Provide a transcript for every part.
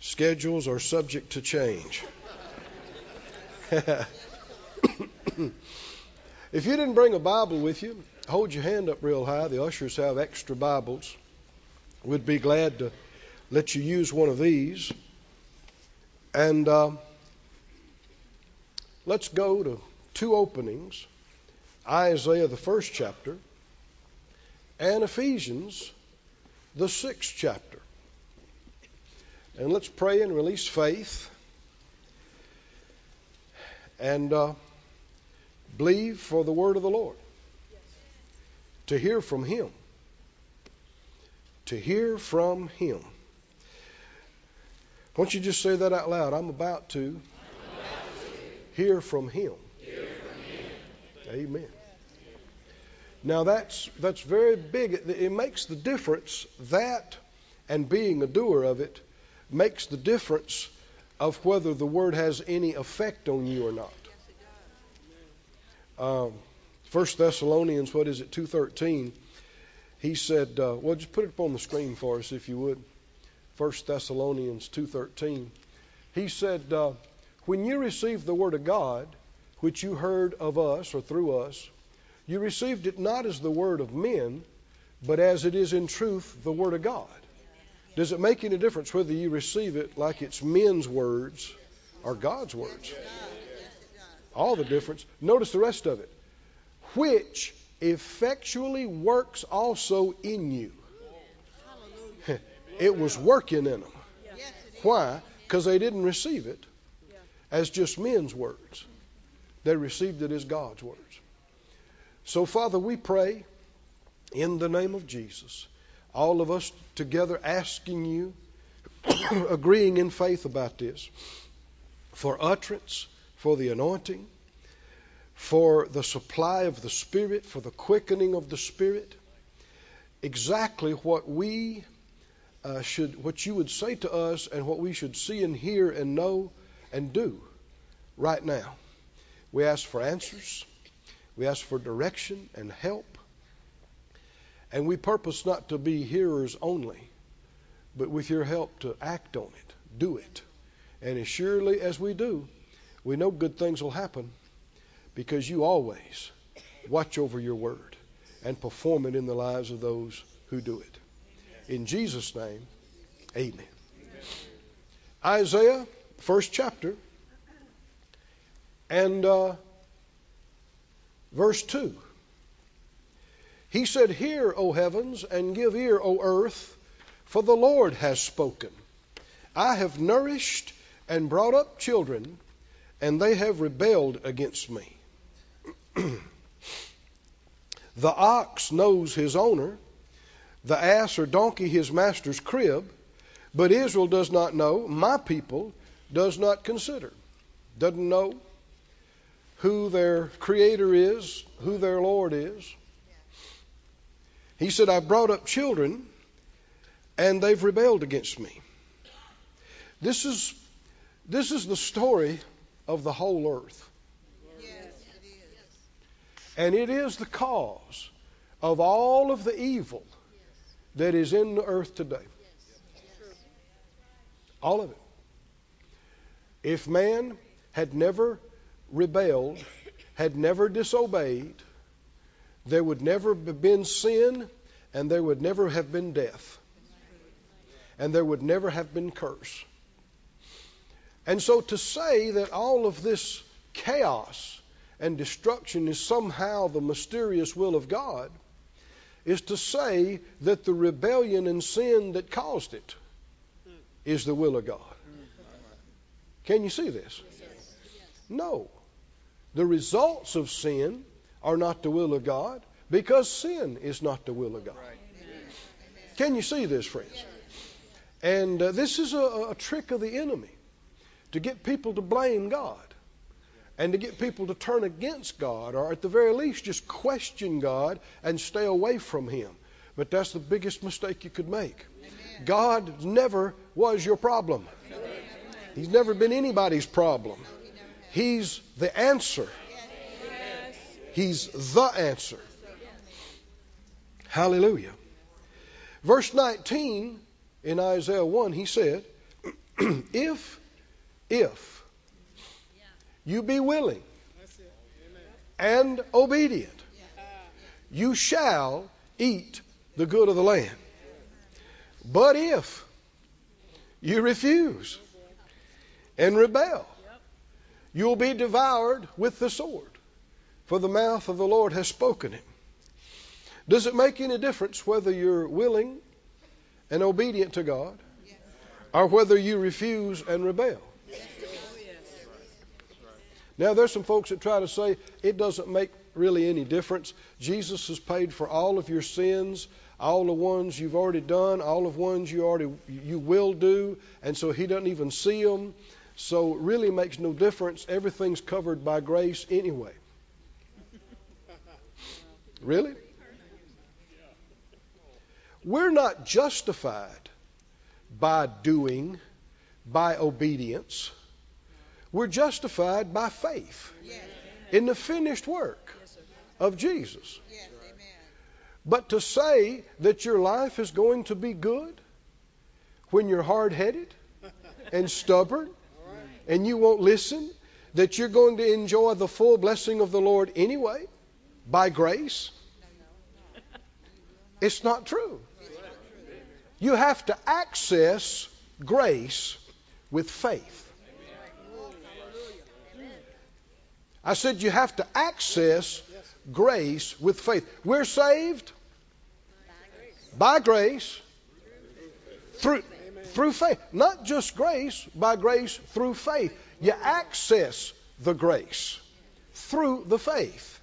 Schedules are subject to change. if you didn't bring a Bible with you, hold your hand up real high. The ushers have extra Bibles. We'd be glad to let you use one of these. And uh, let's go to two openings Isaiah, the first chapter, and Ephesians, the sixth chapter. And let's pray and release faith and uh, believe for the word of the Lord. To hear from Him. To hear from Him. Why don't you just say that out loud? I'm about to, I'm about to hear, from him. hear from Him. Amen. Now that's that's very big. It, it makes the difference. That and being a doer of it makes the difference of whether the word has any effect on you or not. Um, First Thessalonians, what is it, two thirteen? He said, uh, "Well, just put it up on the screen for us, if you would." First Thessalonians two thirteen. He said, uh, "When you received the word of God, which you heard of us or through us, you received it not as the word of men, but as it is in truth the word of God." Does it make any difference whether you receive it like it's men's words or God's words? All the difference. Notice the rest of it. Which effectually works also in you. it was working in them. Why? Because they didn't receive it as just men's words, they received it as God's words. So, Father, we pray in the name of Jesus all of us together asking you, agreeing in faith about this, for utterance, for the anointing, for the supply of the Spirit, for the quickening of the Spirit, exactly what we uh, should, what you would say to us, and what we should see and hear and know and do right now. We ask for answers. We ask for direction and help. And we purpose not to be hearers only, but with your help to act on it, do it. And as surely as we do, we know good things will happen because you always watch over your word and perform it in the lives of those who do it. In Jesus' name, amen. amen. Isaiah, first chapter, and uh, verse 2. He said, Hear, O heavens, and give ear, O earth, for the Lord has spoken. I have nourished and brought up children, and they have rebelled against me. the ox knows his owner, the ass or donkey his master's crib, but Israel does not know, my people does not consider, doesn't know who their creator is, who their Lord is. He said, I've brought up children and they've rebelled against me. This is, this is the story of the whole earth. Yes. And it is the cause of all of the evil that is in the earth today. All of it. If man had never rebelled, had never disobeyed, there would never have been sin, and there would never have been death, and there would never have been curse. And so to say that all of this chaos and destruction is somehow the mysterious will of God is to say that the rebellion and sin that caused it is the will of God. Can you see this? No. The results of sin are not the will of God because sin is not the will of God. Can you see this, friends? And uh, this is a, a trick of the enemy to get people to blame God and to get people to turn against God or at the very least just question God and stay away from Him. But that's the biggest mistake you could make. God never was your problem. He's never been anybody's problem. He's the answer. He's the answer. Hallelujah. Verse 19 in Isaiah 1, he said, if, if you be willing and obedient, you shall eat the good of the land. But if you refuse and rebel, you'll be devoured with the sword, for the mouth of the Lord has spoken it. Does it make any difference whether you're willing and obedient to God or whether you refuse and rebel? Now, there's some folks that try to say it doesn't make really any difference. Jesus has paid for all of your sins, all the ones you've already done, all of ones you already you will do, and so He doesn't even see them. So it really makes no difference. Everything's covered by grace anyway. Really? We're not justified by doing, by obedience. We're justified by faith in the finished work of Jesus. But to say that your life is going to be good when you're hard headed and stubborn and you won't listen, that you're going to enjoy the full blessing of the Lord anyway by grace, it's not true. You have to access grace with faith. I said you have to access grace with faith. We're saved by grace through through faith. Not just grace, by grace through faith. You access the grace through the faith.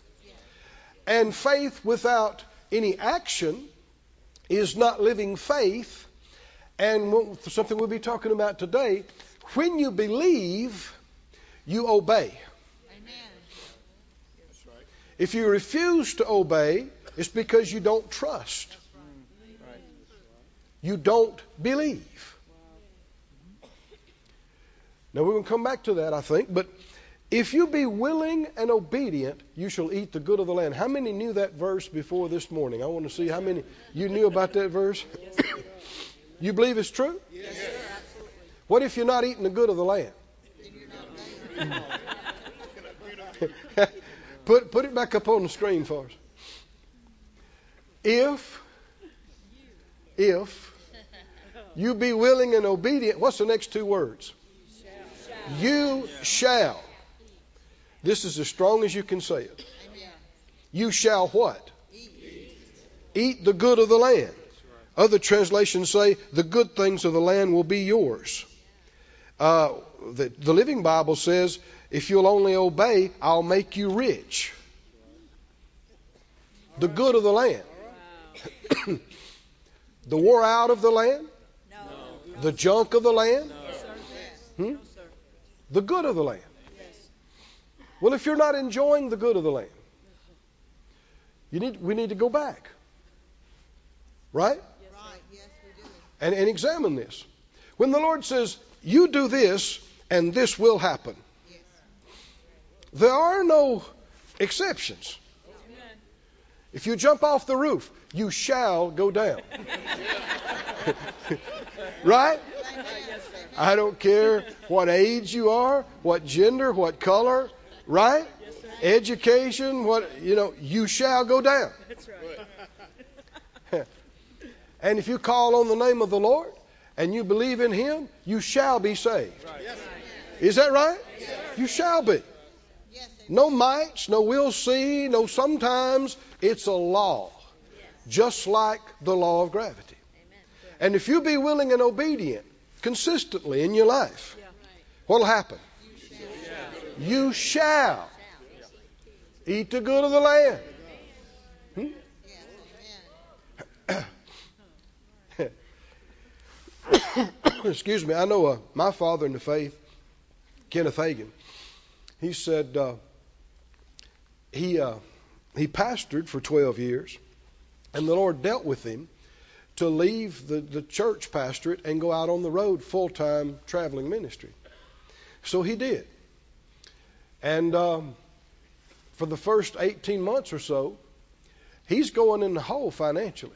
And faith without any action is not living faith. And something we'll be talking about today, when you believe, you obey. If you refuse to obey, it's because you don't trust. You don't believe. Now, we're going to come back to that, I think, but if you be willing and obedient, you shall eat the good of the land. How many knew that verse before this morning? I want to see how many you knew about that verse. you believe it's true? Yes, What if you're not eating the good of the land? put put it back up on the screen for us. If if you be willing and obedient, what's the next two words? You shall. This is as strong as you can say it. You shall what? Eat the good of the land. Other translations say the good things of the land will be yours. Uh, the, the Living Bible says, if you'll only obey, I'll make you rich. The good of the land. the wore out of the land? The junk of the land? Hmm? The good of the land. Well, if you're not enjoying the good of the land, you need, we need to go back. Right? Right, yes, we do. And, and examine this. When the Lord says, you do this and this will happen, Yes. there are no exceptions. If you jump off the roof, you shall go down. right? I don't care what age you are, what gender, what color, right? Education, what you know, you shall go down. That's right. And if you call on the name of the Lord and you believe in Him, you shall be saved. Is that right? You shall be. No mights, no we'll see, no sometimes. It's a law, just like the law of gravity. And if you be willing and obedient consistently in your life, what'll happen? You shall eat the good of the land. Hmm? Excuse me. I know uh, my father in the faith, Kenneth Hagin. He said uh, he uh, he pastored for 12 years, and the Lord dealt with him to leave the, the church pastorate and go out on the road full time traveling ministry. So he did. And um, for the first 18 months or so, he's going in the hole financially.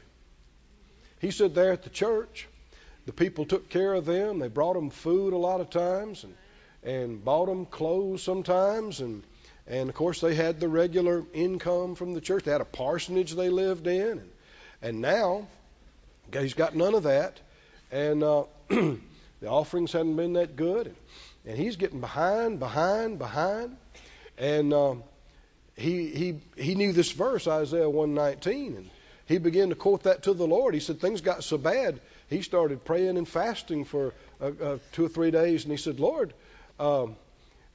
He said there at the church, the people took care of them. They brought them food a lot of times and, and bought them clothes sometimes. And, and of course, they had the regular income from the church. They had a parsonage they lived in. And, and now, he's got none of that. And uh, the offerings hadn't been that good. And, he's getting behind, behind, behind. And um, he, he, he knew this verse, Isaiah 119. And he began to quote that to the Lord. He said, Things got so bad, he started praying and fasting for uh, uh, two or three days. And he said, Lord, um,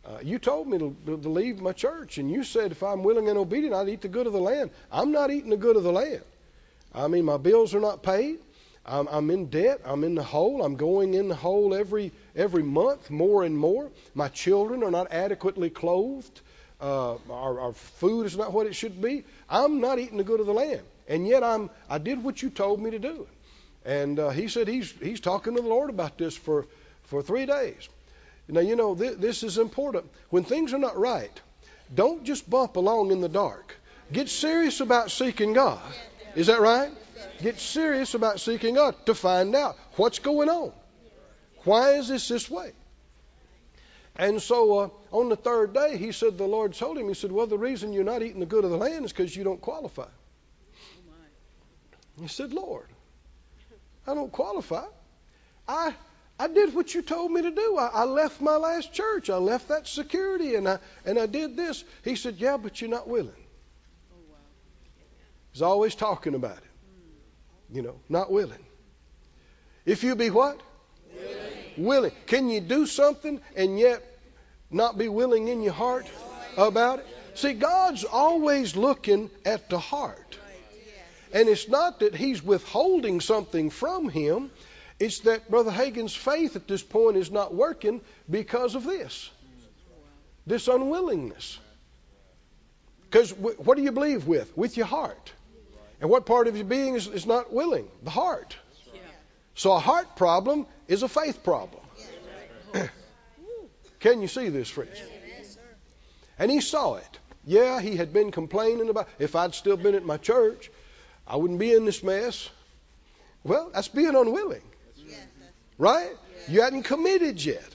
uh, you told me to, to leave my church, and you said if I'm willing and obedient, I'd eat the good of the land. I'm not eating the good of the land. I mean, my bills are not paid. I'm, I'm in debt. I'm in the hole. I'm going in the hole every every month, more and more. My children are not adequately clothed. Uh, our, our food is not what it should be. I'm not eating the good of the land, and yet I'm I did what you told me to do. And uh, he said he's he's talking to the Lord about this for for three days. Now you know th- this is important. When things are not right, don't just bump along in the dark. Get serious about seeking God. Is that right? Get serious about seeking God to find out what's going on. Why is this this way? And so uh, on the third day, he said, the Lord told him, he said, well, the reason you're not eating the good of the land is because you don't qualify. He said, Lord, I don't qualify. I I did what you told me to do. I, I left my last church. I left that security and I and I did this. He said, Yeah, but you're not willing. He's always talking about it. You know, not willing. If you be what? Willing. Can you do something and yet not be willing in your heart about it? See, God's always looking at the heart. And it's not that He's withholding something from him, it's that Brother Hagin's faith at this point is not working because of this this unwillingness. Because what do you believe with? With your heart. And what part of your being is, is not willing? The heart. So a heart problem is a faith problem. Can you see this, friends? And he saw it. Yeah, he had been complaining about if I'd still been at my church, I wouldn't be in this mess. Well, that's being unwilling. Right? You hadn't committed yet.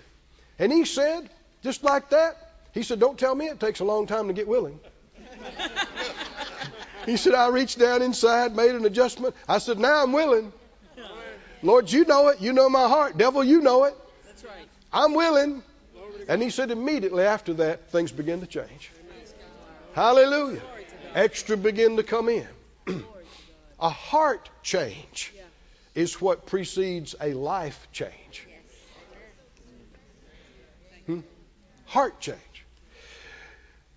And he said, just like that, he said, Don't tell me it takes a long time to get willing. he said, I reached down inside, made an adjustment. I said, Now I'm willing. Lord, you know it. You know my heart. Devil, you know it. That's right. I'm willing. And he said, immediately after that, things began to change. Hallelujah. Extra began to come in. a heart change is what precedes a life change. Hmm? Heart change.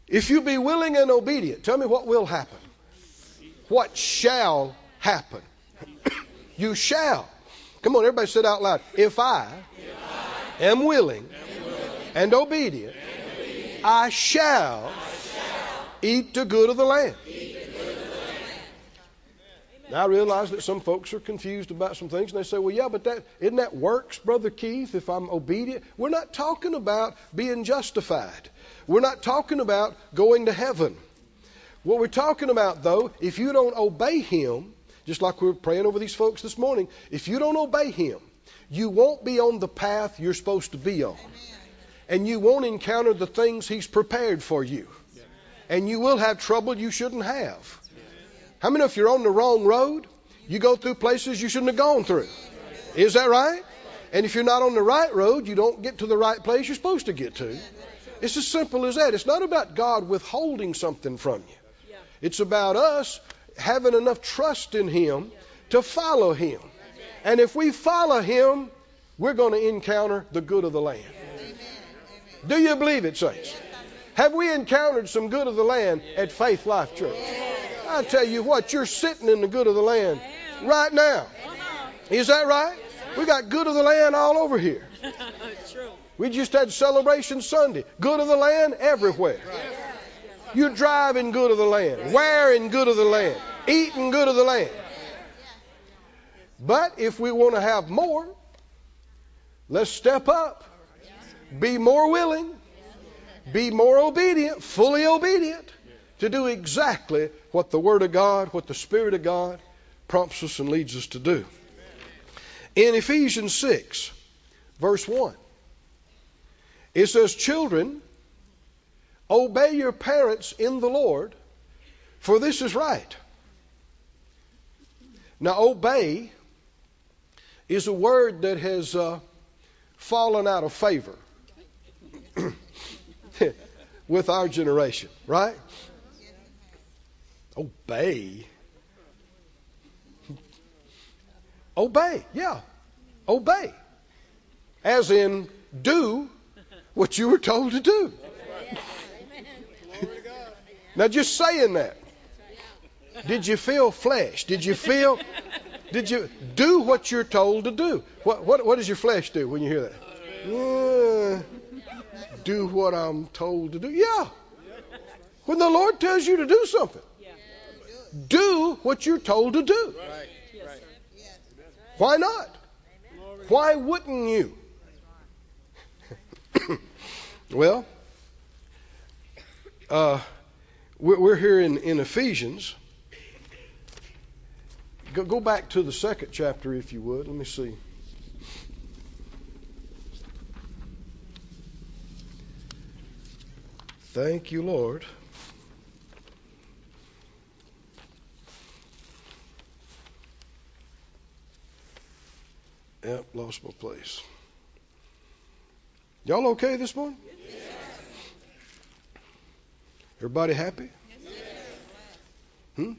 If you be willing and obedient, tell me what will happen. What shall happen? you shall. Come on, everybody say out loud. If I, If I am willing am willing and obedient, and obedient, I shall I shall eat the good of the land. eat the good of the land. Now I realize that some folks are confused about some things, and they say, "Well, yeah, but that isn't that works, brother Keith? If I'm obedient, we're not talking about being justified. We're not talking about going to heaven. What we're talking about, though, if you don't obey Him, just like we were praying over these folks this morning, if you don't obey Him, you won't be on the path you're supposed to be on, and you won't encounter the things He's prepared for you, and you will have trouble you shouldn't have." How many if you're on the wrong road, you go through places you shouldn't have gone through? Is that right? And if you're not on the right road, you don't get to the right place you're supposed to get to. It's as simple as that. It's not about God withholding something from you. It's about us having enough trust in Him to follow Him. And if we follow Him, we're going to encounter the good of the land. Do you believe it, saints? Have we encountered some good of the land at Faith Life Church? I tell you what, you're sitting in the good of the land right now. Is that right? We got good of the land all over here. We just had celebration Sunday. Good of the land everywhere. You're driving good of the land, wearing good of the land, eating good of the land. But if we want to have more, let's step up. Be more willing. Be more obedient, fully obedient to do exactly what the Word of God, what the Spirit of God prompts us and leads us to do. In Ephesians 6, verse 1, it says, Children, obey your parents in the Lord, for this is right. Now, obey is a word that has uh, fallen out of favor with our generation, right? Obey. Obey, yeah. Obey. As in, do what you were told to do. Now, just saying that. Did you feel flesh? Did you feel? Did you do what you're told to do? What what what does your flesh do when you hear that? Do what I'm told to do. Yeah. When the Lord tells you to do something, do what you're told to do. Why not? Why wouldn't you? well, uh, we're here in, in Ephesians. Go, go back to the second chapter, if you would. Let me see. Thank you, Lord. Yep, lost my place. Y'all okay this morning? Everybody happy? Hmm?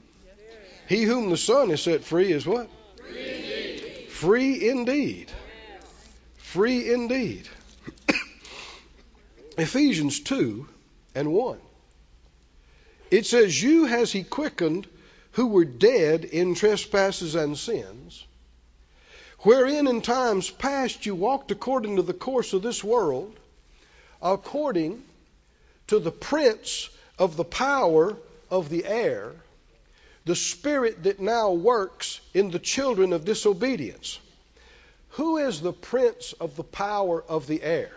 He whom the Son has set free is what? Free. Free indeed. Free indeed. Ephesians 2 and 1. It says, You has he quickened who were dead in trespasses and sins, wherein in times past you walked according to the course of this world, according to the prince of the power of the air, the spirit that now works in the children of disobedience. Who is the prince of the power of the air?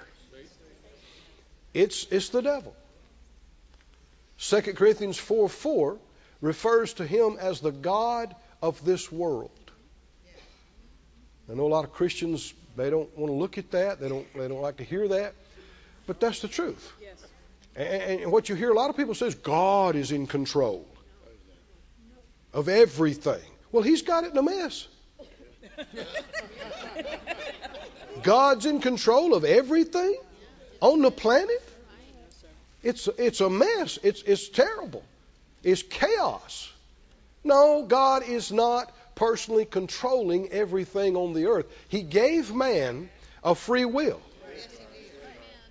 It's, it's the devil. 2 Corinthians 4 4 refers to him as the God of this world. I know a lot of Christians they don't want to look at that. They don't they don't like to hear that. But that's the truth. And, and what you hear a lot of people say is God is in control of everything. Well, he's got it in a mess. God's in control of everything on the planet. It's it's a mess. It's it's terrible. It's chaos. No, God is not personally controlling everything on the earth. He gave man a free will.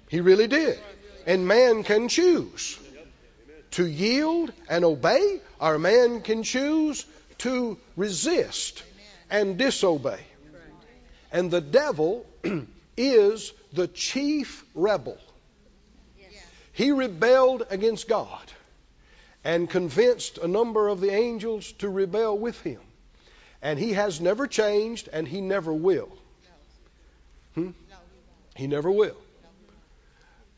He really did. And man can choose to yield and obey, or man can choose to resist and disobey. And the devil is the chief rebel. He rebelled against God and convinced a number of the angels to rebel with him. And he has never changed and he never will. Hmm? He never will.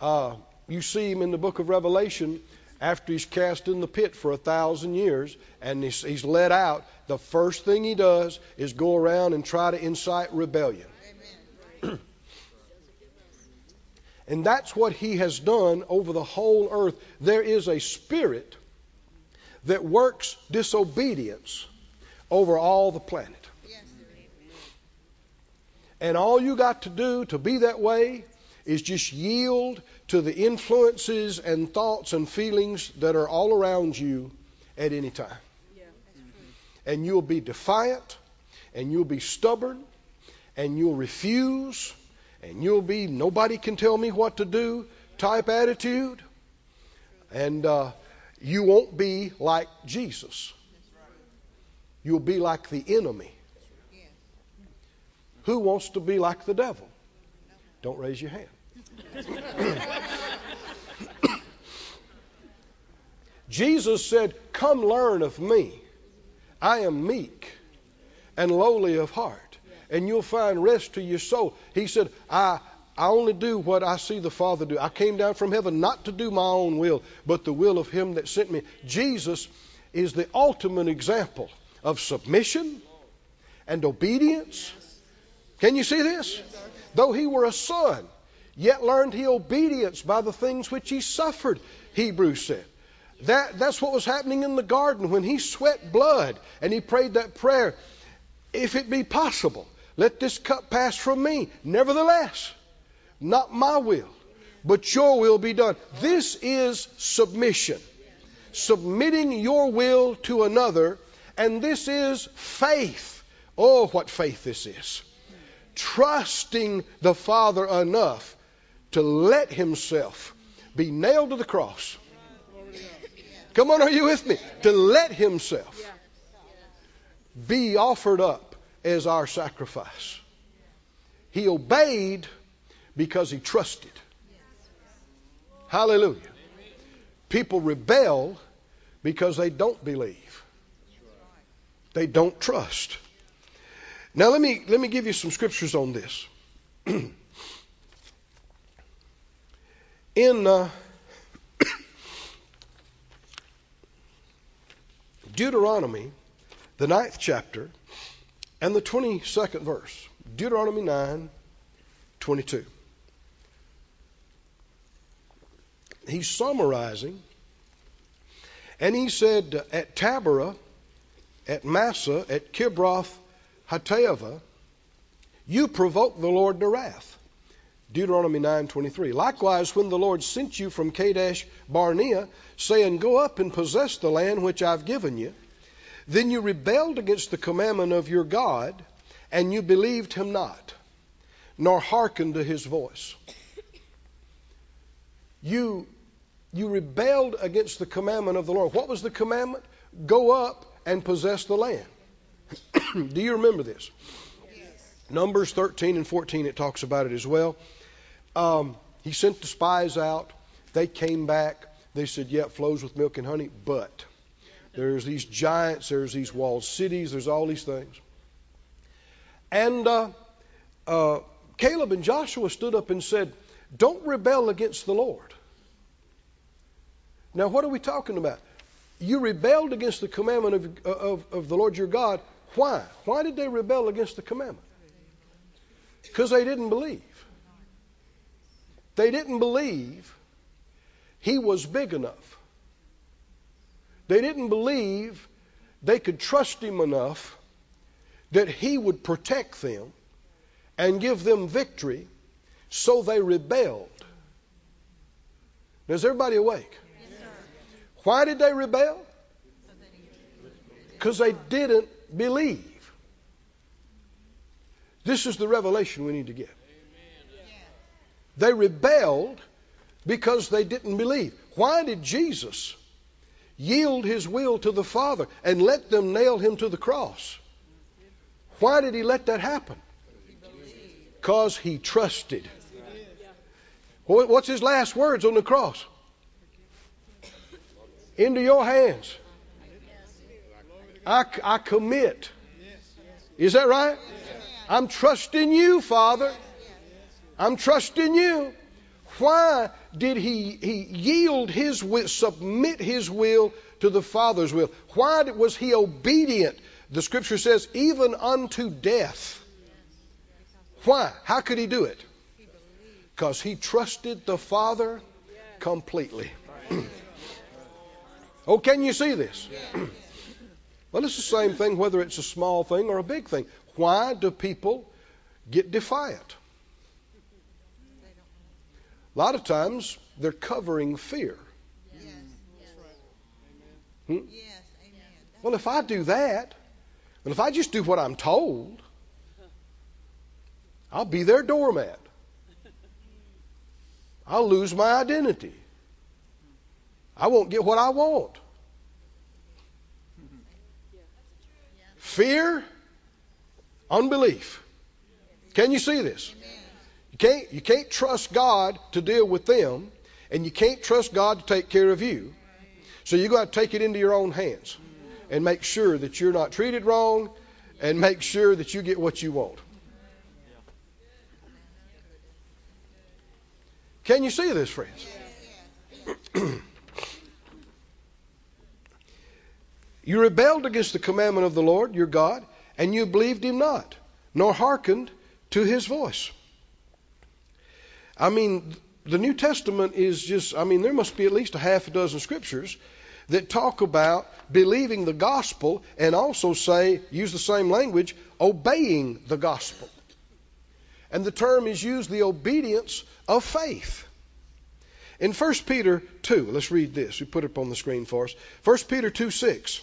Uh, you see him in the book of Revelation after he's cast in the pit for a thousand years and he's, he's let out. The first thing he does is go around and try to incite rebellion. and that's what he has done over the whole earth. There is a spirit that works disobedience over all the planet. And all you got to do to be that way is just yield to the influences and thoughts and feelings that are all around you at any time. And you'll be defiant, and you'll be stubborn, and you'll refuse, and you'll be nobody can tell me what to do type attitude. And uh, you won't be like Jesus. You'll be like the enemy. Who wants to be like the devil? Don't raise your hand. Jesus said, Come learn of me. I am meek and lowly of heart, and you'll find rest to your soul. He said, I, I only do what I see the Father do. I came down from heaven not to do my own will, but the will of Him that sent me. Jesus is the ultimate example of submission and obedience Can you see this? Though he were a son, yet learned he obedience by the things which he suffered, Hebrews said. That, that's what was happening in the garden when he sweat blood and he prayed that prayer. If it be possible, let this cup pass from me. Nevertheless, not my will, but your will be done. This is submission. Submitting your will to another, and this is faith. Oh, what faith this is. Trusting the Father enough to let Himself be nailed to the cross. Come on, are you with me? To let Himself be offered up as our sacrifice. He obeyed because he trusted. Hallelujah. People rebel because they don't believe. They don't trust. Now let me let me give you some scriptures on this. In uh, Deuteronomy, the ninth chapter, and the 22nd verse. Deuteronomy 9, 22. He's summarizing, and he said, At Taberah, at Massah, at Kibroth Hattaavah, you provoked the Lord to wrath. Deuteronomy 9:23. Likewise, when the Lord sent you from Kadesh Barnea, saying, "Go up and possess the land which I've given you," then you rebelled against the commandment of your God, and you believed him not, nor hearkened to his voice. You you rebelled against the commandment of the Lord. What was the commandment? Go up and possess the land. Do you remember this? Numbers 13 and 14, it talks about it as well. Um, he sent the spies out. They came back. They said, yeah, it flows with milk and honey, but there's these giants, there's these walled cities, there's all these things. And uh, uh, Caleb and Joshua stood up and said, don't rebel against the Lord. Now, what are we talking about? You rebelled against the commandment of, of, of the Lord your God. Why? Why did they rebel against the commandment? Because they didn't believe. They didn't believe he was big enough. They didn't believe they could trust him enough that he would protect them and give them victory, so they rebelled. Is everybody awake? Why did they rebel? Because they didn't believe. This is the revelation we need to get. They rebelled because they didn't believe. Why did Jesus yield his will to the Father and let them nail him to the cross? Why did he let that happen? Because he trusted. What's his last words on the cross? Into your hands. I, I commit. Is that right? I'm trusting you, Father. I'm trusting you. Why did he, he yield his will, submit his will to the Father's will? Why was he obedient? The scripture says, even unto death. Why? How could he do it? Because he trusted the Father completely. oh, can you see this? well, it's the same thing whether it's a small thing or a big thing. Why do people get defiant? A lot of times they're covering fear. Yes. Hmm? Yes. Well, if I do that, and if I just do what I'm told, I'll be their doormat. I'll lose my identity. I won't get what I want. Fear, unbelief. Can you see this? You can't, you can't trust God to deal with them, and you can't trust God to take care of you. So you've got to take it into your own hands and make sure that you're not treated wrong and make sure that you get what you want. Can you see this, friends? you rebelled against the commandment of the Lord your God, and you believed him not, nor hearkened to his voice. I mean, the New Testament is just, I mean, there must be at least a half a dozen scriptures that talk about believing the gospel and also say, use the same language, obeying the gospel. And the term is used the obedience of faith. In 1 Peter 2, let's read this. We put it up on the screen for us. 1 Peter 2 6.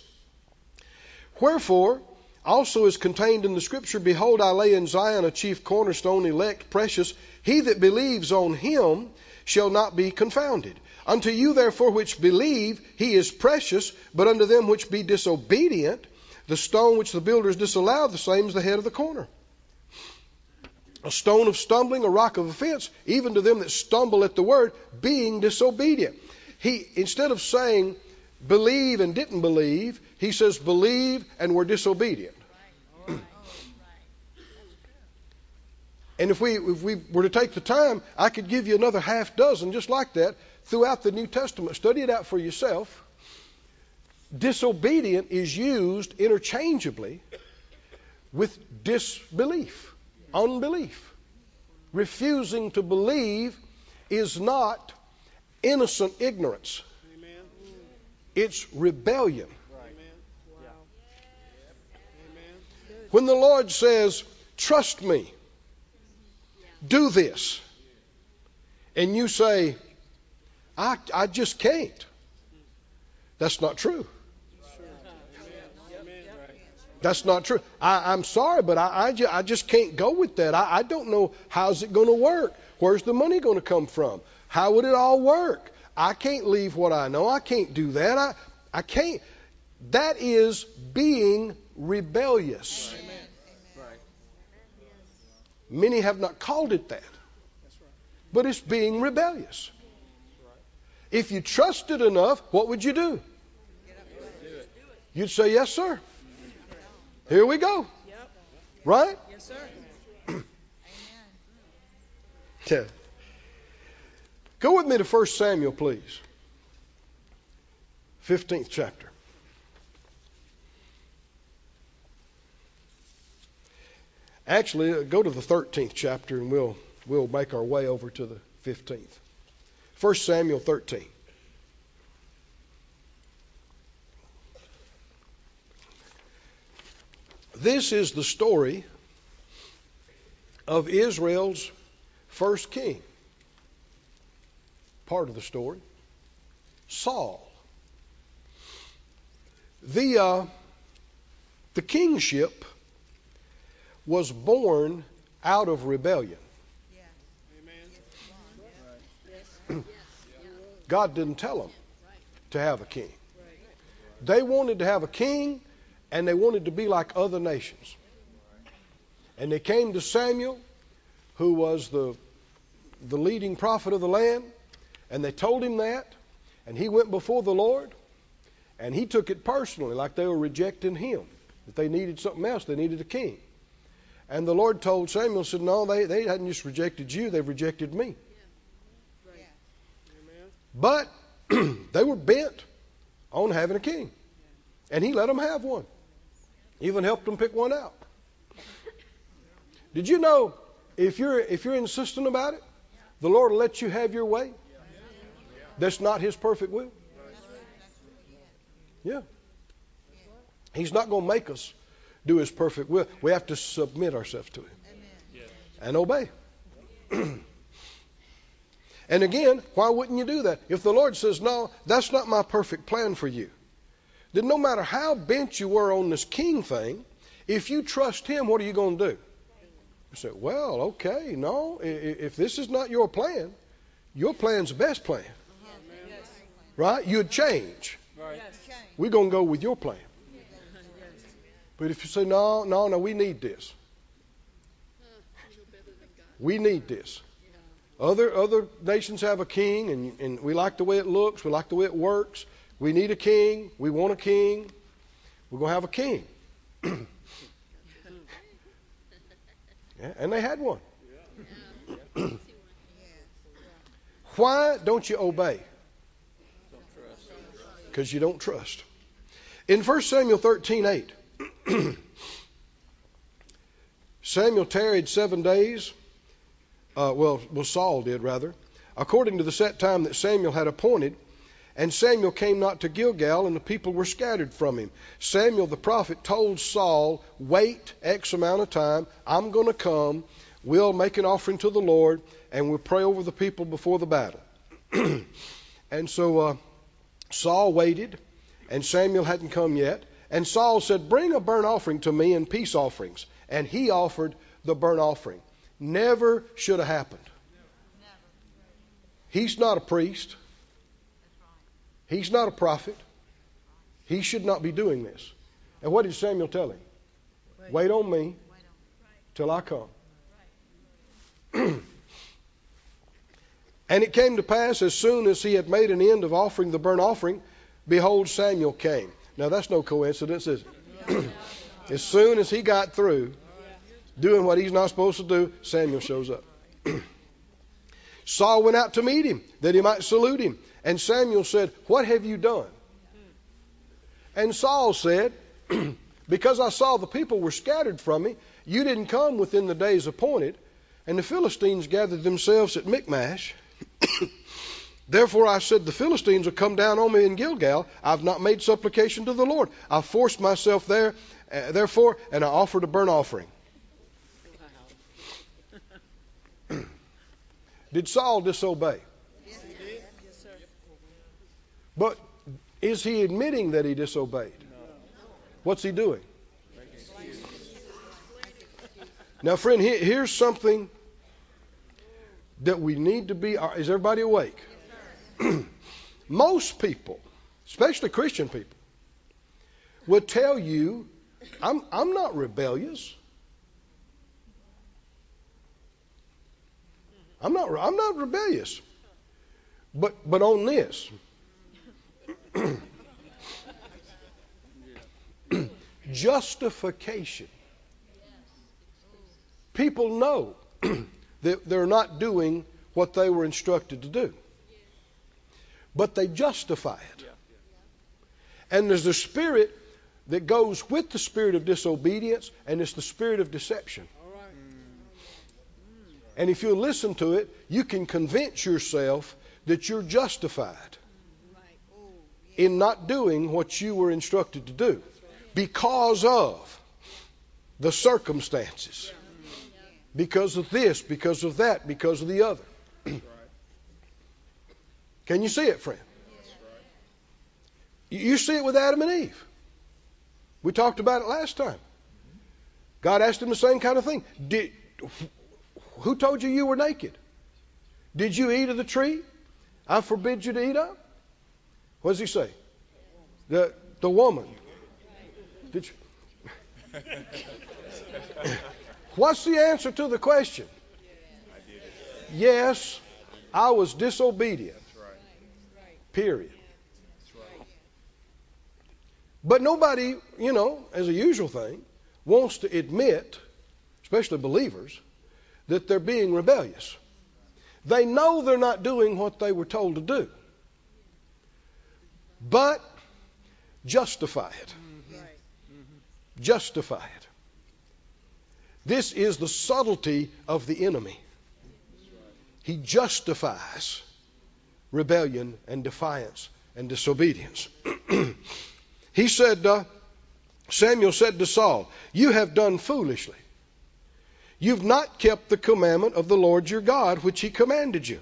Wherefore, also is contained in the scripture, Behold, I lay in Zion a chief cornerstone, elect, precious. He that believes on him shall not be confounded. Unto you, therefore, which believe, he is precious, but unto them which be disobedient, the stone which the builders disallowed, the same is the head of the corner. A stone of stumbling, a rock of offense, even to them that stumble at the word, being disobedient. He, instead of saying believe and didn't believe, he says believe and were disobedient. And if we if we were to take the time, I could give you another half dozen just like that throughout the New Testament. Study it out for yourself. Disobedient is used interchangeably with disbelief, unbelief. Refusing to believe is not innocent ignorance. It's rebellion. When the Lord says, Trust me, do this, and you say, I, I just can't. That's not true. That's not true. I, am sorry, but I, I, ju- I, just can't go with that. I, I don't know how's it going to work. Where's the money going to come from? How would it all work? I can't leave what I know. I can't do that. I, I can't. That is being rebellious. Many have not called it that, but it's being rebellious. If you trusted enough, what would you do? You'd say, Yes, sir. Here we go. Right? Yes, sir. Go with me to 1 Samuel, please. 15th chapter. Actually, uh, go to the 13th chapter and we'll, we'll make our way over to the 15th. 1 Samuel 13. This is the story of Israel's first king. Part of the story. Saul. The, uh, the kingship was born out of rebellion. God didn't tell them to have a king. They wanted to have a king and they wanted to be like other nations. And they came to Samuel, who was the, the leading prophet of the land, and they told him that. And he went before the Lord and he took it personally, like they were rejecting him. That they needed something else, they needed a king. And the Lord told Samuel, said, No, they, they hadn't just rejected you, they've rejected me. But they were bent on having a king. And he let them have one. Even helped them pick one out. Did you know if you're if you're insistent about it, the Lord will let you have your way? That's not his perfect will. Yeah. He's not going to make us do his perfect will. We have to submit ourselves to him and obey. and again, why wouldn't you do that? If the Lord says, No, that's not my perfect plan for you, then no matter how bent you were on this king thing, if you trust him, what are you going to do? You say, Well, okay, no, if this is not your plan, your plan's the best plan. Right? You'd change. We're going to go with your plan. But if you say, no, no, no, we need this. We need this. Other other nations have a king, and, and we like the way it looks. We like the way it works. We need a king. We want a king. We're going to have a king. yeah, and they had one. Why don't you obey? Because you don't trust. In 1 Samuel 13 8, Samuel tarried seven days. Uh, well, well, Saul did rather, according to the set time that Samuel had appointed. And Samuel came not to Gilgal, and the people were scattered from him. Samuel the prophet told Saul, Wait X amount of time. I'm going to come. We'll make an offering to the Lord, and we'll pray over the people before the battle. and so uh, Saul waited, and Samuel hadn't come yet. And Saul said, Bring a burnt offering to me and peace offerings. And he offered the burnt offering. Never should have happened. He's not a priest. He's not a prophet. He should not be doing this. And what did Samuel tell him? Wait on me till I come. and it came to pass as soon as he had made an end of offering the burnt offering, behold, Samuel came. Now that's no coincidence, is it? as soon as he got through doing what he's not supposed to do, Samuel shows up. Saul went out to meet him that he might salute him. And Samuel said, What have you done? And Saul said, Because I saw the people were scattered from me, you didn't come within the days appointed, and the Philistines gathered themselves at Michmash. Therefore I said, The Philistines will come down on me in Gilgal. I've not made supplication to the Lord. I forced myself there, uh, therefore, and I offered a burnt offering. Did Saul disobey? But is he admitting that he disobeyed? What's he doing? Now, friend, here's something that we need to be. Uh, is everybody awake? Most people, especially Christian people, would tell you, I'm, I'm not rebellious. I'm not, I'm not rebellious. But, but on this, justification. People know that they're not doing what they were instructed to do, but they justify it. And there's the spirit that goes with the spirit of disobedience, and it's the spirit of deception. And if you listen to it, you can convince yourself that you're justified in not doing what you were instructed to do because of the circumstances. Because of this, because of that, because of the other. Can you see it, friend? You see it with Adam and Eve. We talked about it last time. God asked him the same kind of thing. Did, who told you you were naked? Did you eat of the tree? I forbid you to eat of. What does he say? The the woman. Did you? What's the answer to the question? Yes, I was disobedient. Period. But nobody, you know, as a usual thing, wants to admit, especially believers, that they're being rebellious. They know they're not doing what they were told to do. But justify it. Mm-hmm. Justify it. This is the subtlety of the enemy. He justifies rebellion and defiance and disobedience. he said, uh, Samuel said to Saul, You have done foolishly. You've not kept the commandment of the Lord your God, which he commanded you.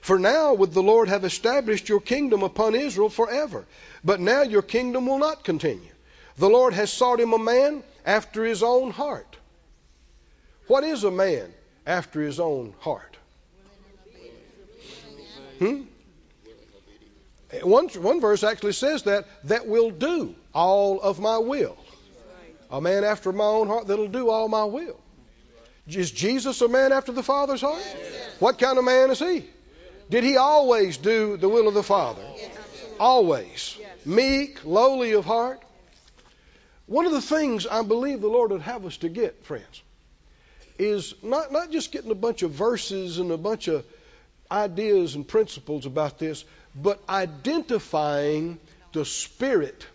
For now would the Lord have established your kingdom upon Israel forever. But now your kingdom will not continue. The Lord has sought him a man after his own heart. What is a man after his own heart? Hmm? One, one verse actually says that, that will do all of my will. A man after my own heart that'll do all my will. Is Jesus a man after the Father's heart? What kind of man is he? Did he always do the will of the Father? Always. Meek, lowly of heart. One of the things I believe the Lord would have us to get, friends, is not, not just getting a bunch of verses and a bunch of ideas and principles about this, but identifying the spirit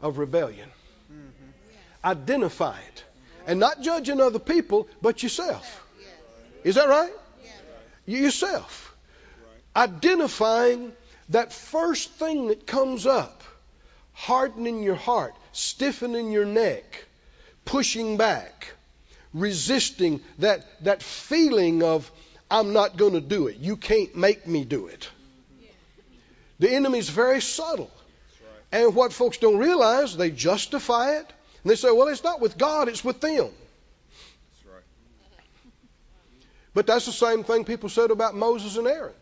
of rebellion. Mm-hmm. Identify it. And not judging other people, but yourself. Is that right? Yourself. Identifying that first thing that comes up, hardening your heart, stiffening your neck, pushing back, resisting that, that feeling of, I'm not going to do it. You can't make me do it. The enemy's very subtle. And what folks don't realize, they justify it. And they say, well, it's not with God, it's with them. But that's the same thing people said about Moses and Aaron.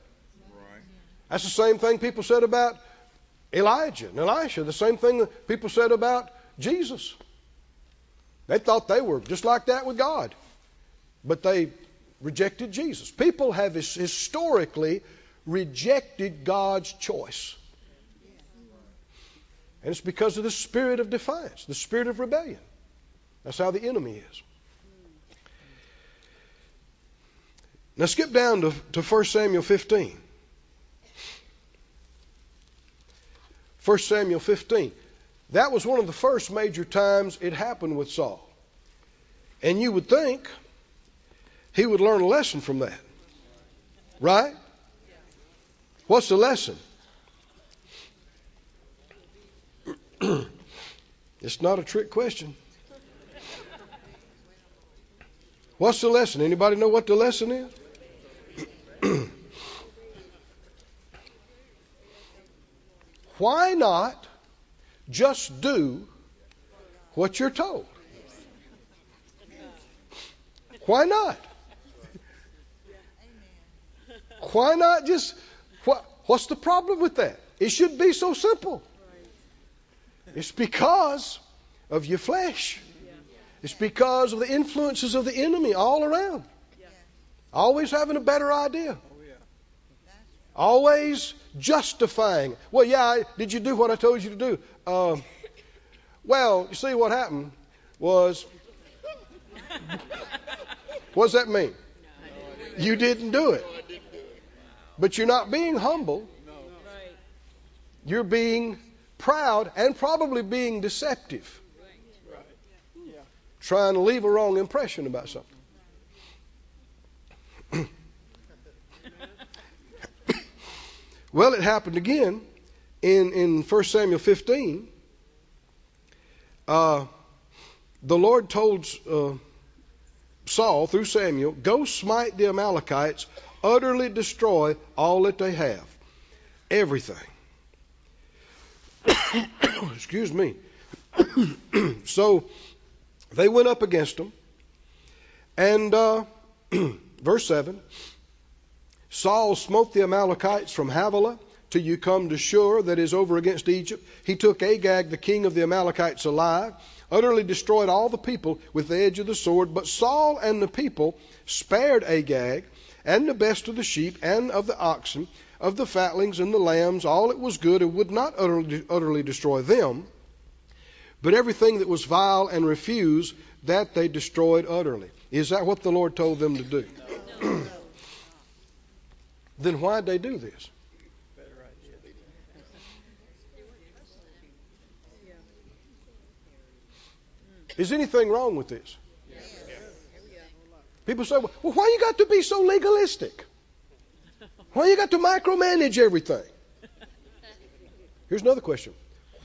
That's the same thing people said about Elijah and Elisha. The same thing people said about Jesus. They thought they were just like that with God. But they rejected Jesus. People have historically rejected God's choice. And it's because of the spirit of defiance, the spirit of rebellion. That's how the enemy is. Now skip down to, to 1 Samuel 15. 1 Samuel 15. That was one of the first major times it happened with Saul. And you would think he would learn a lesson from that. Right? What's the lesson? it's not a trick question. What's the lesson? Anybody know what the lesson is? Why not just do what you're told? Why not? Why not just what what's the problem with that? It should be so simple. It's because of your flesh. It's because of the influences of the enemy all around. Always having a better idea. Always justifying. Well, yeah, did you do what I told you to do? Um, well, you see, what happened was. What does that mean? You didn't do it. But you're not being humble. You're being proud and probably being deceptive. Trying to leave a wrong impression about something. well, it happened again in, in 1 Samuel 15. Uh, the Lord told uh, Saul through Samuel, Go smite the Amalekites, utterly destroy all that they have. Everything. Excuse me. so they went up against them. And uh, verse 7 Saul smote the Amalekites from Havilah till you come to Shur, that is over against Egypt. He took Agag, the king of the Amalekites, alive, utterly destroyed all the people with the edge of the sword. But Saul and the people spared Agag and the best of the sheep and of the oxen, of the fatlings and the lambs, all that was good, and would not utterly, utterly destroy them. But everything that was vile and refuse, that they destroyed utterly. Is that what the Lord told them to do? then why did they do this? Is anything wrong with this? People say, well, why you got to be so legalistic? Why you got to micromanage everything? Here's another question.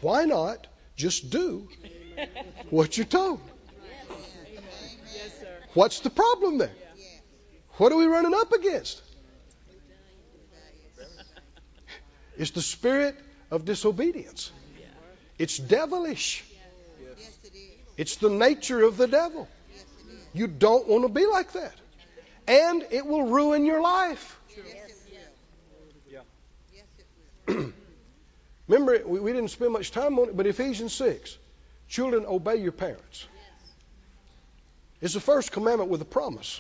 Why not just do what you're told? What's the problem there? What are we running up against? It's the spirit of disobedience. It's devilish. Yes, it is. The nature of the devil. You don't want to be like that. And it will ruin your life. Remember, we, we didn't spend much time on it, but Ephesians 6 children, obey your parents. It's the first commandment with a promise.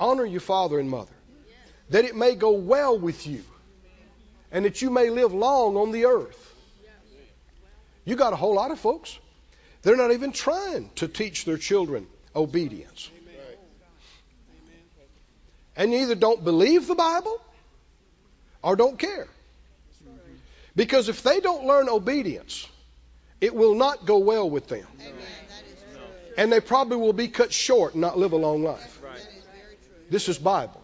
Honor your father and mother, that it may go well with you, and that you may live long on the earth. You got a whole lot of folks. They're not even trying to teach their children obedience. And either don't believe the Bible or don't care. Because if they don't learn obedience, it will not go well with them. And they probably will be cut short and not live a long life. This is Bible.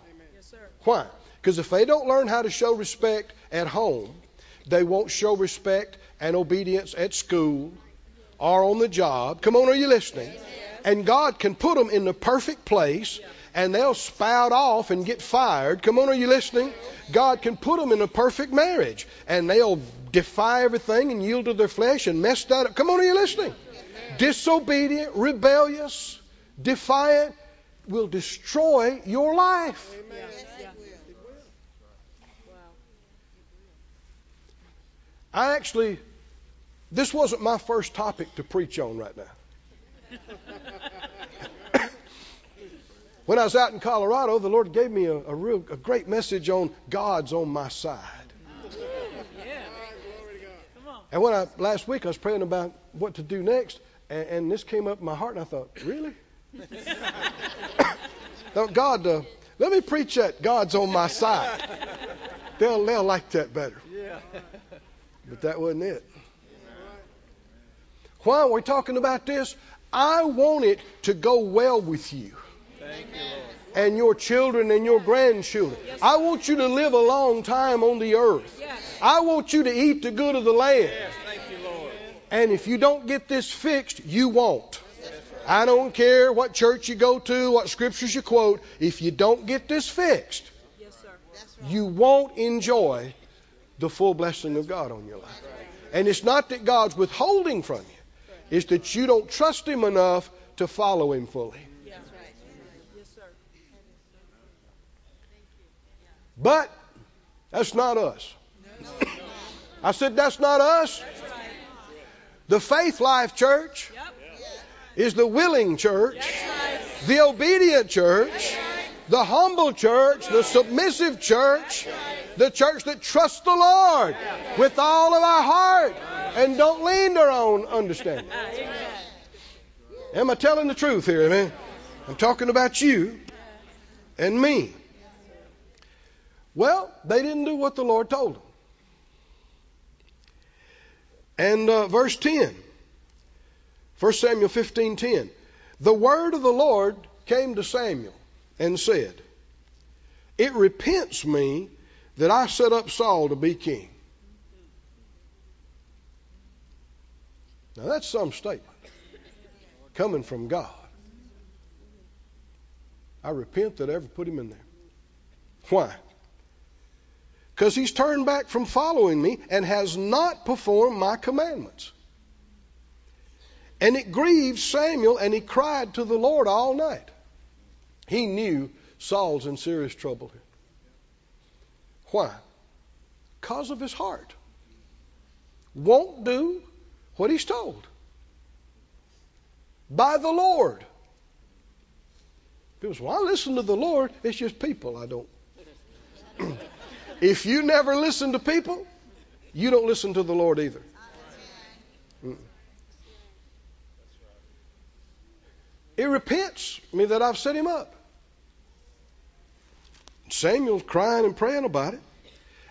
Why? Because if they don't learn how to show respect at home, they won't show respect and obedience at school or on the job. Come on, are you listening? And God can put them in the perfect place and they'll spout off and get fired. Come on, are you listening? God can put them in a perfect marriage and they'll defy everything and yield to their flesh and mess that up. Come on, are you listening? Disobedient, rebellious, defiant will destroy your life. I actually, this wasn't my first topic to preach on right now. when I was out in Colorado, the Lord gave me a, a real, a great message on God's on my side. Yeah. And when I last week I was praying about what to do next, and, and this came up in my heart, and I thought, really? God, uh, let me preach that God's on my side. They'll they'll like that better. Yeah. But that wasn't it. Why are we talking about this? I want it to go well with you Thank you, Lord. and your children and your grandchildren. I want you to live a long time on the earth. Yes. I want you to eat the good of the land. Yes, thank you, Lord. And if you don't get this fixed, you won't. I don't care what church you go to, what scriptures you quote. If you don't get this fixed, Yes, sir. Right. you won't enjoy the full blessing of God on your life. And it's not that God's withholding from you, it's that you don't trust Him enough to follow Him fully. That's right. Yes, sir. But that's not us. I said, that's not us. The Faith Life Church is the willing church, the obedient church, the humble church, the submissive church, the church that trusts the Lord with all of our heart and don't lean to our own understanding. Am I telling the truth here? Amen. I'm talking about you and me. Well, they didn't do what the Lord told them. And uh, verse 10, 1 Samuel 15:10, the word of the Lord came to Samuel and said, "It repents me that I set up Saul to be king." Now that's some statement coming from God. I repent that I ever put him in there. Why? Because he's turned back from following me and has not performed my commandments. And it grieved Samuel, and he cried to the Lord all night. He knew Saul's in serious trouble here. Why? Because of his heart. Won't do what he's told by the Lord. People say, Well, I listen to the Lord. It's just people I don't. if you never listen to people, you don't listen to the Lord either. It repents me that I've set him up. Samuel's crying and praying about it.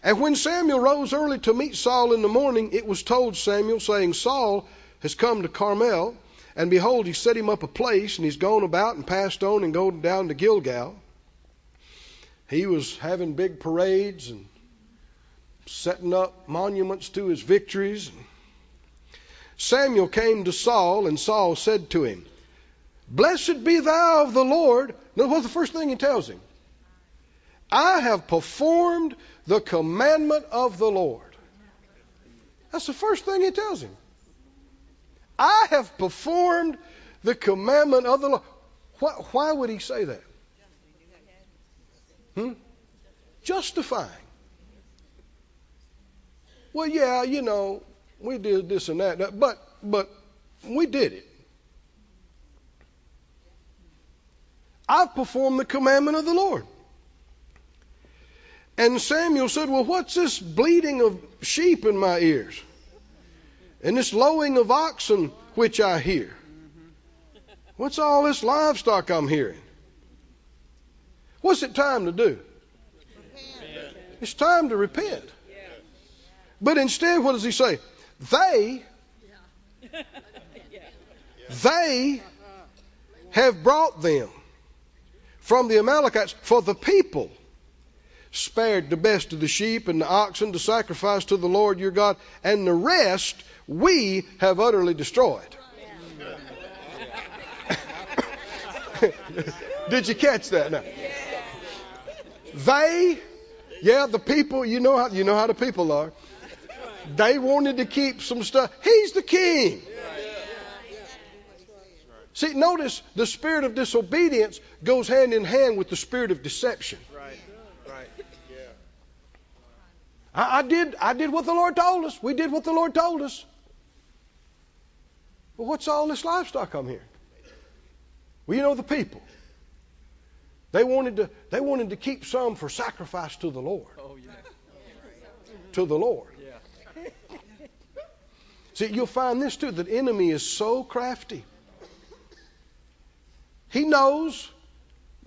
And when Samuel rose early to meet Saul in the morning, it was told Samuel, saying, Saul has come to Carmel, and behold, he set him up a place, and he's gone about and passed on and gone down to Gilgal. He was having big parades and setting up monuments to his victories. Samuel came to Saul, and Saul said to him, Blessed be thou of the Lord. Notice what's the first thing he tells him? I have performed the commandment of the Lord. That's the first thing he tells him. I have performed the commandment of the Lord. Why, why would he say that? Hmm? Justifying. Well, yeah, you know, we did this and that, but but we did it. I've performed the commandment of the Lord. And Samuel said, Well, what's this bleating of sheep in my ears? And this lowing of oxen which I hear? What's all this livestock I'm hearing? What's it time to do? It's time to repent. But instead, what does he say? They, they have brought them from the Amalekites, for the people spared the best of the sheep and the oxen to sacrifice to the Lord your God, and the rest we have utterly destroyed. Did you catch that now? They, yeah, the people, you know how you know how the people are. They wanted to keep some stuff. He's the king. See, notice the spirit of disobedience goes hand in hand with the spirit of deception. Right. Right. I, I did I did what the Lord told us. We did what the Lord told us. Well, what's all this livestock I'm here? Well, you know the people. They wanted to they wanted to keep some for sacrifice to the Lord. Oh yeah. To the Lord. Yeah. See, you'll find this too. The enemy is so crafty. He knows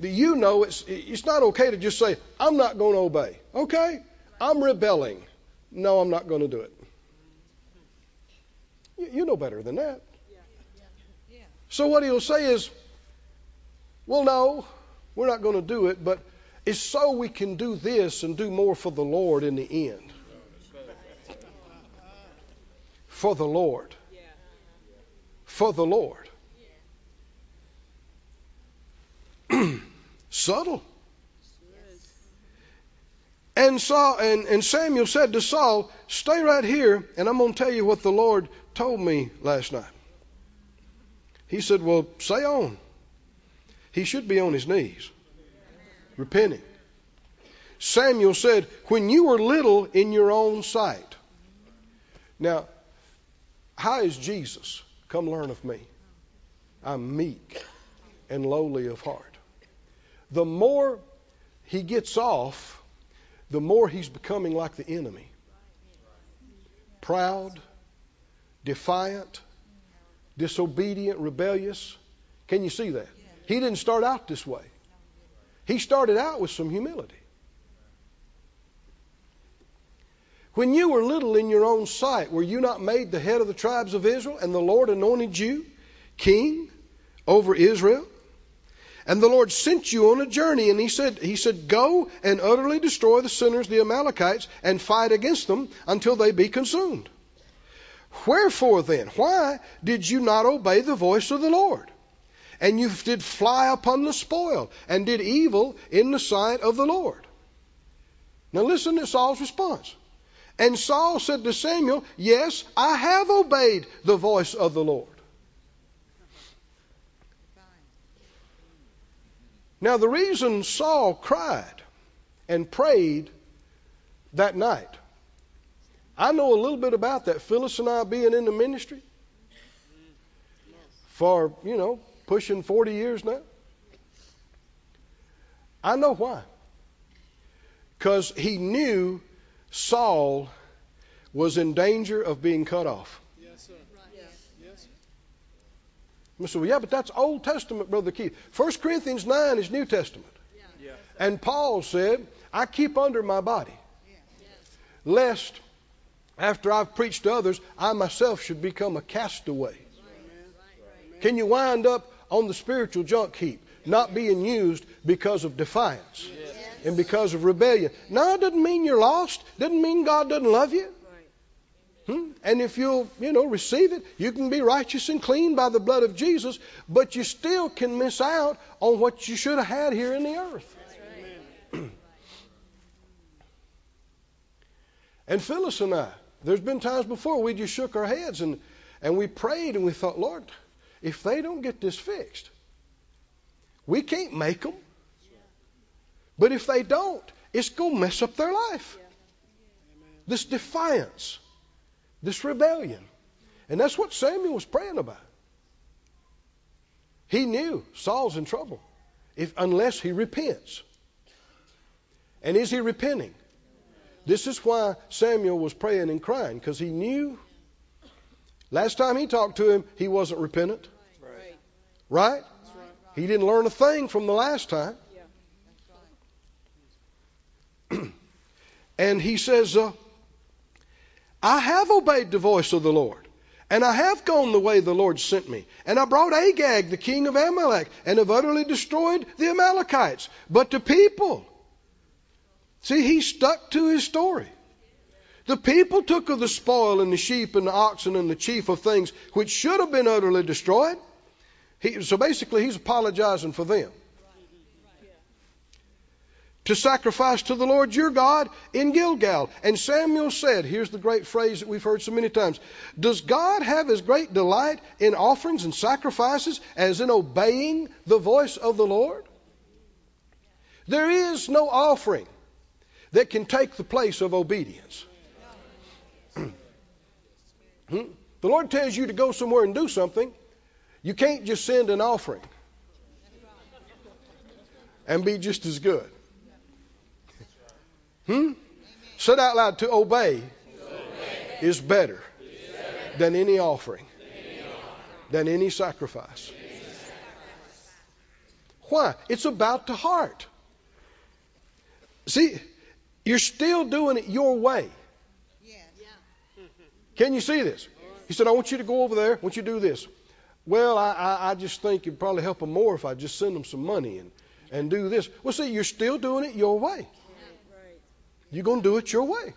that you know it's it's not okay to just say, I'm not going to obey. Okay? I'm rebelling. No, I'm not going to do it. You, you know better than that. So what he'll say is, well, no, we're not going to do it, but it's so we can do this and do more for the Lord in the end. For the Lord. For the Lord. Subtle. And Saul and, and Samuel said to Saul, Stay right here, and I'm going to tell you what the Lord told me last night. He said, Well, say on. He should be on his knees, repenting. Samuel said, When you were little in your own sight. Now, how is Jesus? Come learn of me. I'm meek and lowly of heart. The more he gets off, the more he's becoming like the enemy. Proud, defiant, disobedient, rebellious. Can you see that? He didn't start out this way. He started out with some humility. When you were little in your own sight, were you not made the head of the tribes of Israel, and the Lord anointed you king over Israel? And the Lord sent you on a journey, and he said, he said, Go and utterly destroy the sinners, the Amalekites, and fight against them until they be consumed. Wherefore then, why did you not obey the voice of the Lord? And you did fly upon the spoil, and did evil in the sight of the Lord. Now listen to Saul's response. And Saul said to Samuel, Yes, I have obeyed the voice of the Lord. Now, the reason Saul cried and prayed that night, I know a little bit about that. Phyllis and I being in the ministry for, you know, pushing 40 years now. I know why. Because he knew Saul was in danger of being cut off. Yes, sir. Yes. Yes. You said, well, yeah, but that's Old Testament, Brother Keith. 1 Corinthians 9 is New Testament. Yeah. And Paul said, I keep under my body, lest after I've preached to others, I myself should become a castaway. Can you wind up on the spiritual junk heap, not being used because of defiance and because of rebellion? No, it doesn't mean you're lost. Doesn't mean God doesn't love you. Hmm? And if you'll, you know, receive it, you can be righteous and clean by the blood of Jesus, but you still can miss out on what you should have had here in the earth. And Phyllis and I, there's been times before we just shook our heads and, and we prayed and we thought, Lord, if they don't get this fixed, we can't make them. But if they don't, it's going to mess up their life. This defiance, this rebellion. And that's what Samuel was praying about. He knew Saul's in trouble if, unless he repents. And is he repenting? This is why Samuel was praying and crying, because he knew last time he talked to him, he wasn't repentant. Right. Right? He didn't learn a thing from the last time. and he says, uh, I have obeyed the voice of the Lord. And I have gone the way the Lord sent me. And I brought Agag, the king of Amalek, and have utterly destroyed the Amalekites. But the people, see, he stuck to his story. The people took of the spoil and the sheep and the oxen and the chief of things which should have been utterly destroyed. He, so basically, he's apologizing for them. To sacrifice to the Lord your God in Gilgal. And Samuel said, here's the great phrase that we've heard so many times Does God have as great delight in offerings and sacrifices as in obeying the voice of the Lord? There is no offering that can take the place of obedience. Hmm? The Lord tells you to go somewhere and do something. You can't just send an offering and be just as good. Hmm? Said out loud to obey, is better, than any offering, than any sacrifice. Why? It's about the heart. See, you're still doing it your way. Can you see this? He said, I want you to go over there. I want you to do this. Well, I, I, I just think it'd probably help them more if I just send them some money and, and do this. Well, see, you're still doing it your way. You're going to do it your way.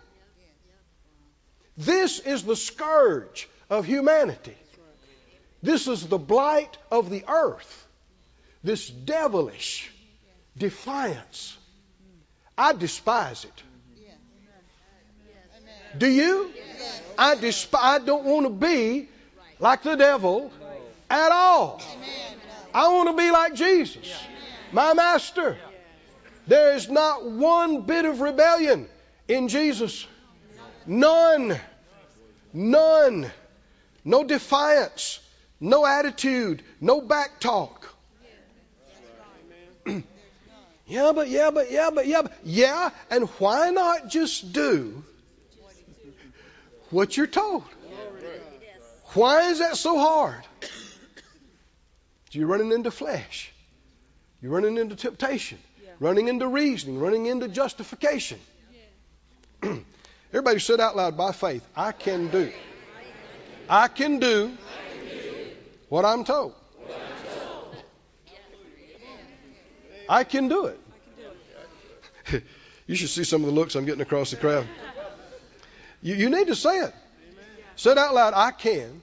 This is the scourge of humanity. This is the blight of the earth. This devilish defiance. I despise it. Do you? I despise. I don't want to be like the devil at all. I want to be like Jesus, my master. There is not one bit of rebellion in Jesus. None. None. No defiance. No attitude. No back talk. yeah, but, yeah, but, yeah, but, yeah, but, yeah. And why not just do what you're told? Why is that so hard? You're running into flesh. You're running into temptation. Running into reasoning. Running into justification. Everybody said out loud by faith, I can do. I can do what I'm told. I can do it. you should see some of the looks I'm getting across the crowd. You, you need to say it. Say it out loud. I can,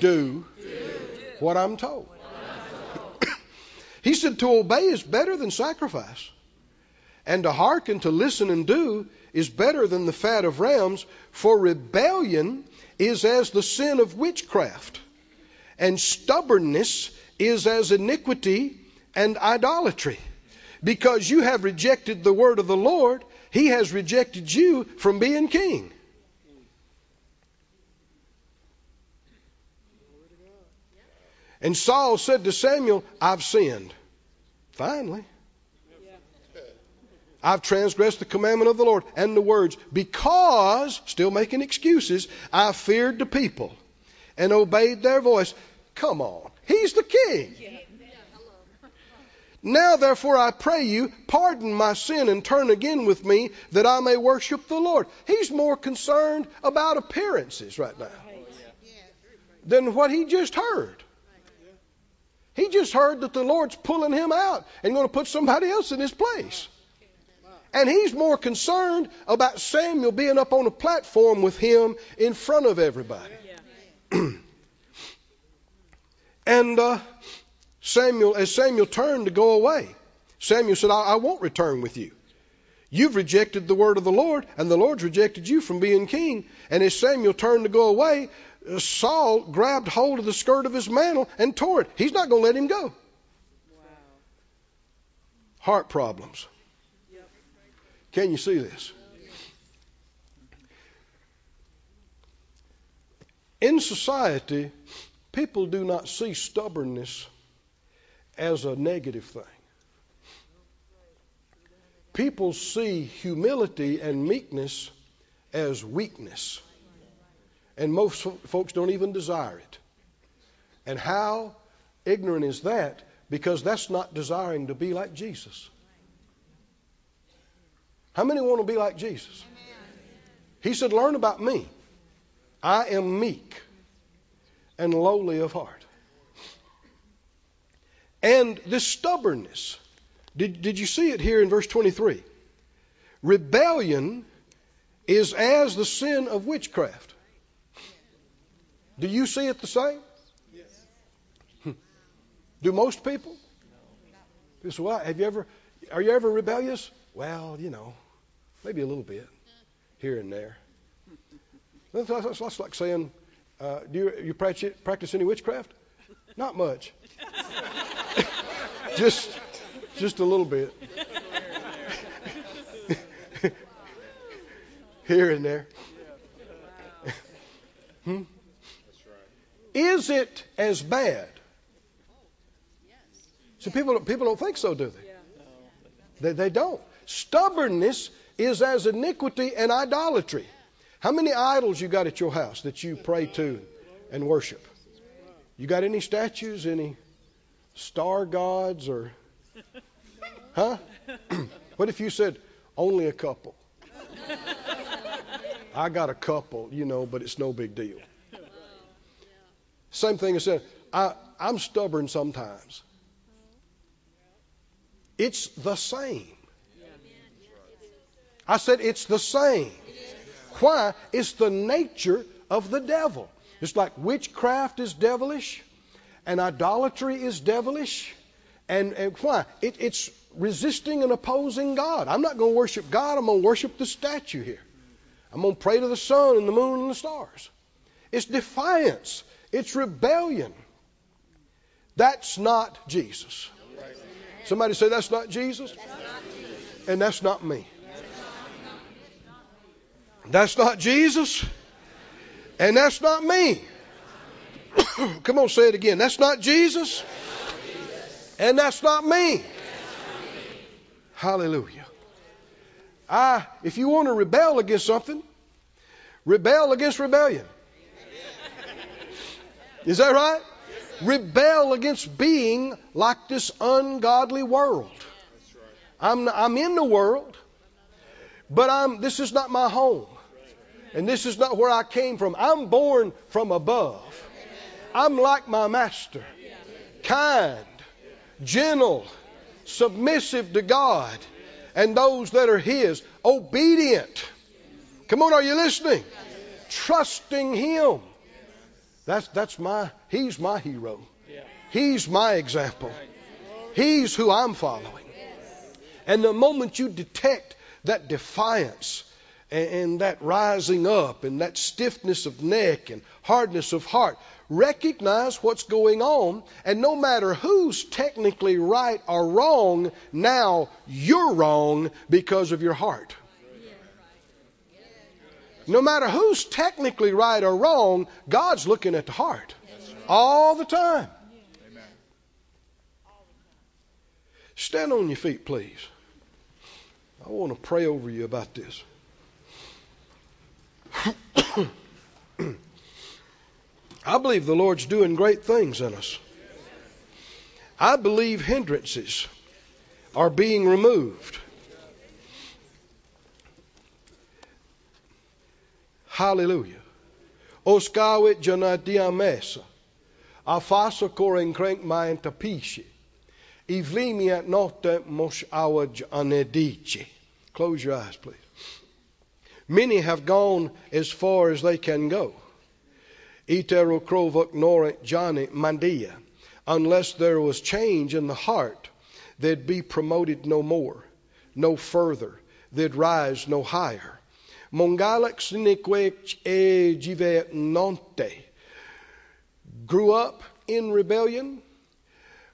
do, what I'm told. He said to obey is better than sacrifice. And to hearken, to listen and do is better than the fat of rams, for rebellion is as the sin of witchcraft, and stubbornness is as iniquity and idolatry. Because you have rejected the word of the Lord, he has rejected you from being king. And Saul said to Samuel, I've sinned. Finally. I've transgressed the commandment of the Lord and the words because, still making excuses, I feared the people and obeyed their voice. Come on. He's the king. Now, therefore, I pray you, pardon my sin and turn again with me that I may worship the Lord. He's more concerned about appearances right now than what he just heard. He just heard that the Lord's pulling him out and going to put somebody else in his place. And he's more concerned about Samuel being up on a platform with him in front of everybody. and uh, Samuel, as Samuel turned to go away, Samuel said, I, I won't return with you. You've rejected the word of the Lord, and the Lord's rejected you from being king. And as Samuel turned to go away, Saul grabbed hold of the skirt of his mantle and tore it. He's not going to let him go. Heart problems. Can you see this? In society, people do not see stubbornness as a negative thing. People see humility and meekness as weakness. And most folks don't even desire it. And how ignorant is that? Because that's not desiring to be like Jesus. How many want to be like Jesus? He said, Learn about me. I am meek and lowly of heart. And this stubbornness, did, did you see it here in verse 23? Rebellion is as the sin of witchcraft. Do you see it the same? Hmm. Do most people? People say, well, have you ever, are you ever rebellious? Well, you know, maybe a little bit here and there. That's, that's, that's like saying, uh, do you, you practice, practice any witchcraft? Not much. just, just a little bit. here and there. hmm? Is it as bad? So people people don't think so, do they? They, they don't. Stubbornness is as iniquity and idolatry. How many idols you got at your house that you pray to and worship? You got any statues, any star gods, or huh? what if you said only a couple? I got a couple, you know, but it's no big deal. Same thing as said, I, I'm stubborn sometimes. It's the same. I said it's the same. Why? It's the nature of the devil. It's like witchcraft is devilish, and idolatry is devilish. And, and why? It, it's resisting and opposing God. I'm not going to worship God, I'm going to worship the statue here. I'm going to pray to the sun and the moon and the stars. It's defiance, it's rebellion. That's not Jesus. Somebody say, That's not Jesus? And that's not me. That's not Jesus. And that's not me. Come on, say it again. That's not Jesus. And that's not me. Hallelujah. I, if you want to rebel against something, rebel against rebellion. Is that right? Rebel against being like this ungodly world. I'm, I'm in the world, but I'm, this is not my home. And this is not where I came from. I'm born from above. I'm like my master. Kind, gentle, submissive to God and those that are His. Obedient. Come on, are you listening? Trusting Him. That's, that's my, He's my hero. He's my example. He's who I'm following. And the moment you detect that defiance and, and that rising up and that stiffness of neck and hardness of heart, recognize what's going on, and no matter who's technically right or wrong, now you're wrong because of your heart. No matter who's technically right or wrong, God's looking at the heart all the time. Stand on your feet, please. I want to pray over you about this. I believe the Lord's doing great things in us. I believe hindrances are being removed. Hallelujah. Oskawit janadia mesa. Afasa koren krenk main tapishi. Ivlimia note mos awaj anedici. Close your eyes, please. Many have gone as far as they can go. Itero krovak norit jani mandia. Unless there was change in the heart, they'd be promoted no more, no further. They'd rise no higher. Mongalex niquech e jive nonte. Grew up in rebellion,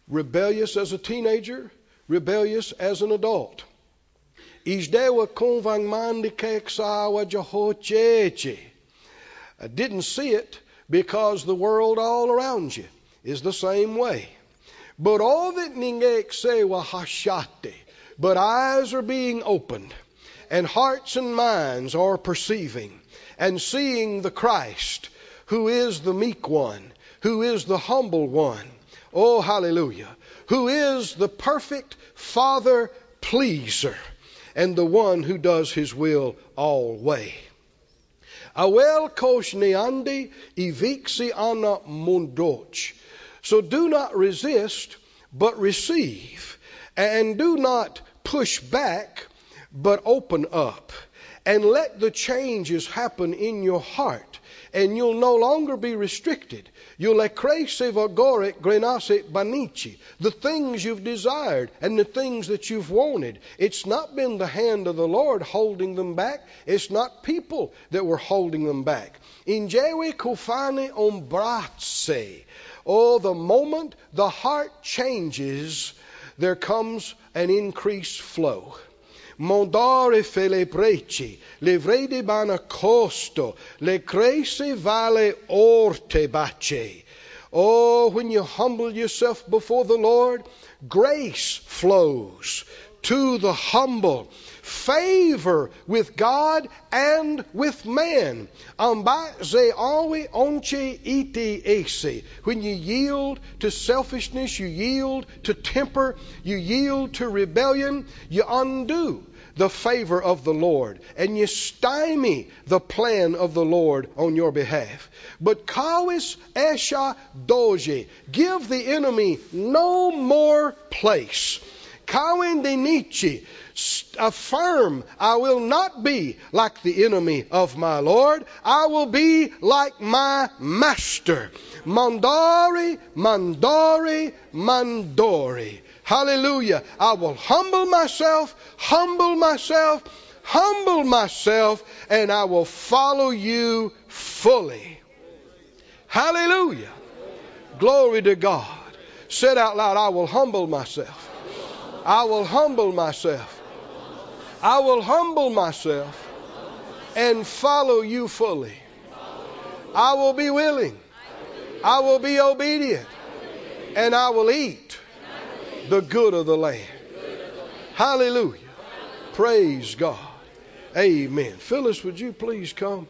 rebellious as a teenager, rebellious as an adult. Isdewa konvang mandi keksawa jehocheche. I didn't see it because the world all around you is the same way. But all that ningek sewa hashate. But eyes are being opened and hearts and minds are perceiving and seeing the Christ who is the meek one, who is the humble one. Oh, hallelujah. Who is the perfect Father pleaser and the one who does his will always. Awel kosh neandi iviksi ana mundoch. So do not resist, but receive. And do not push back, but open up. And let the changes happen in your heart. And you'll no longer be restricted. You'll ekrese vagore grenase banichi. The things you've desired and the things that you've wanted. It's not been the hand of the Lord holding them back. It's not people that were holding them back. Injewe kufani ombrace. Oh, the moment the heart changes, there comes an increased flow. Mondare fele preci, le vrede bana costo, le crese vale orte bace. Oh, when you humble yourself before the Lord, grace flows to the humble. Favor with God and with man. When you yield to selfishness, you yield to temper, you yield to rebellion, you undo the favor of the Lord and you stymie the plan of the Lord on your behalf. But kawis esha doji, give the enemy no more place. Kawin Nietzsche, affirm, I will not be like the enemy of my Lord. I will be like my master. Mandari, mandari, mandori. Hallelujah. I will humble myself, humble myself, humble myself, and I will follow you fully. Hallelujah. Glory to God. Said out loud, I will humble myself. I will humble myself. I will humble myself and follow you fully. I will be willing. I will be obedient. And I will eat the good of the land. Hallelujah. Praise God. Amen. Phyllis, would you please come?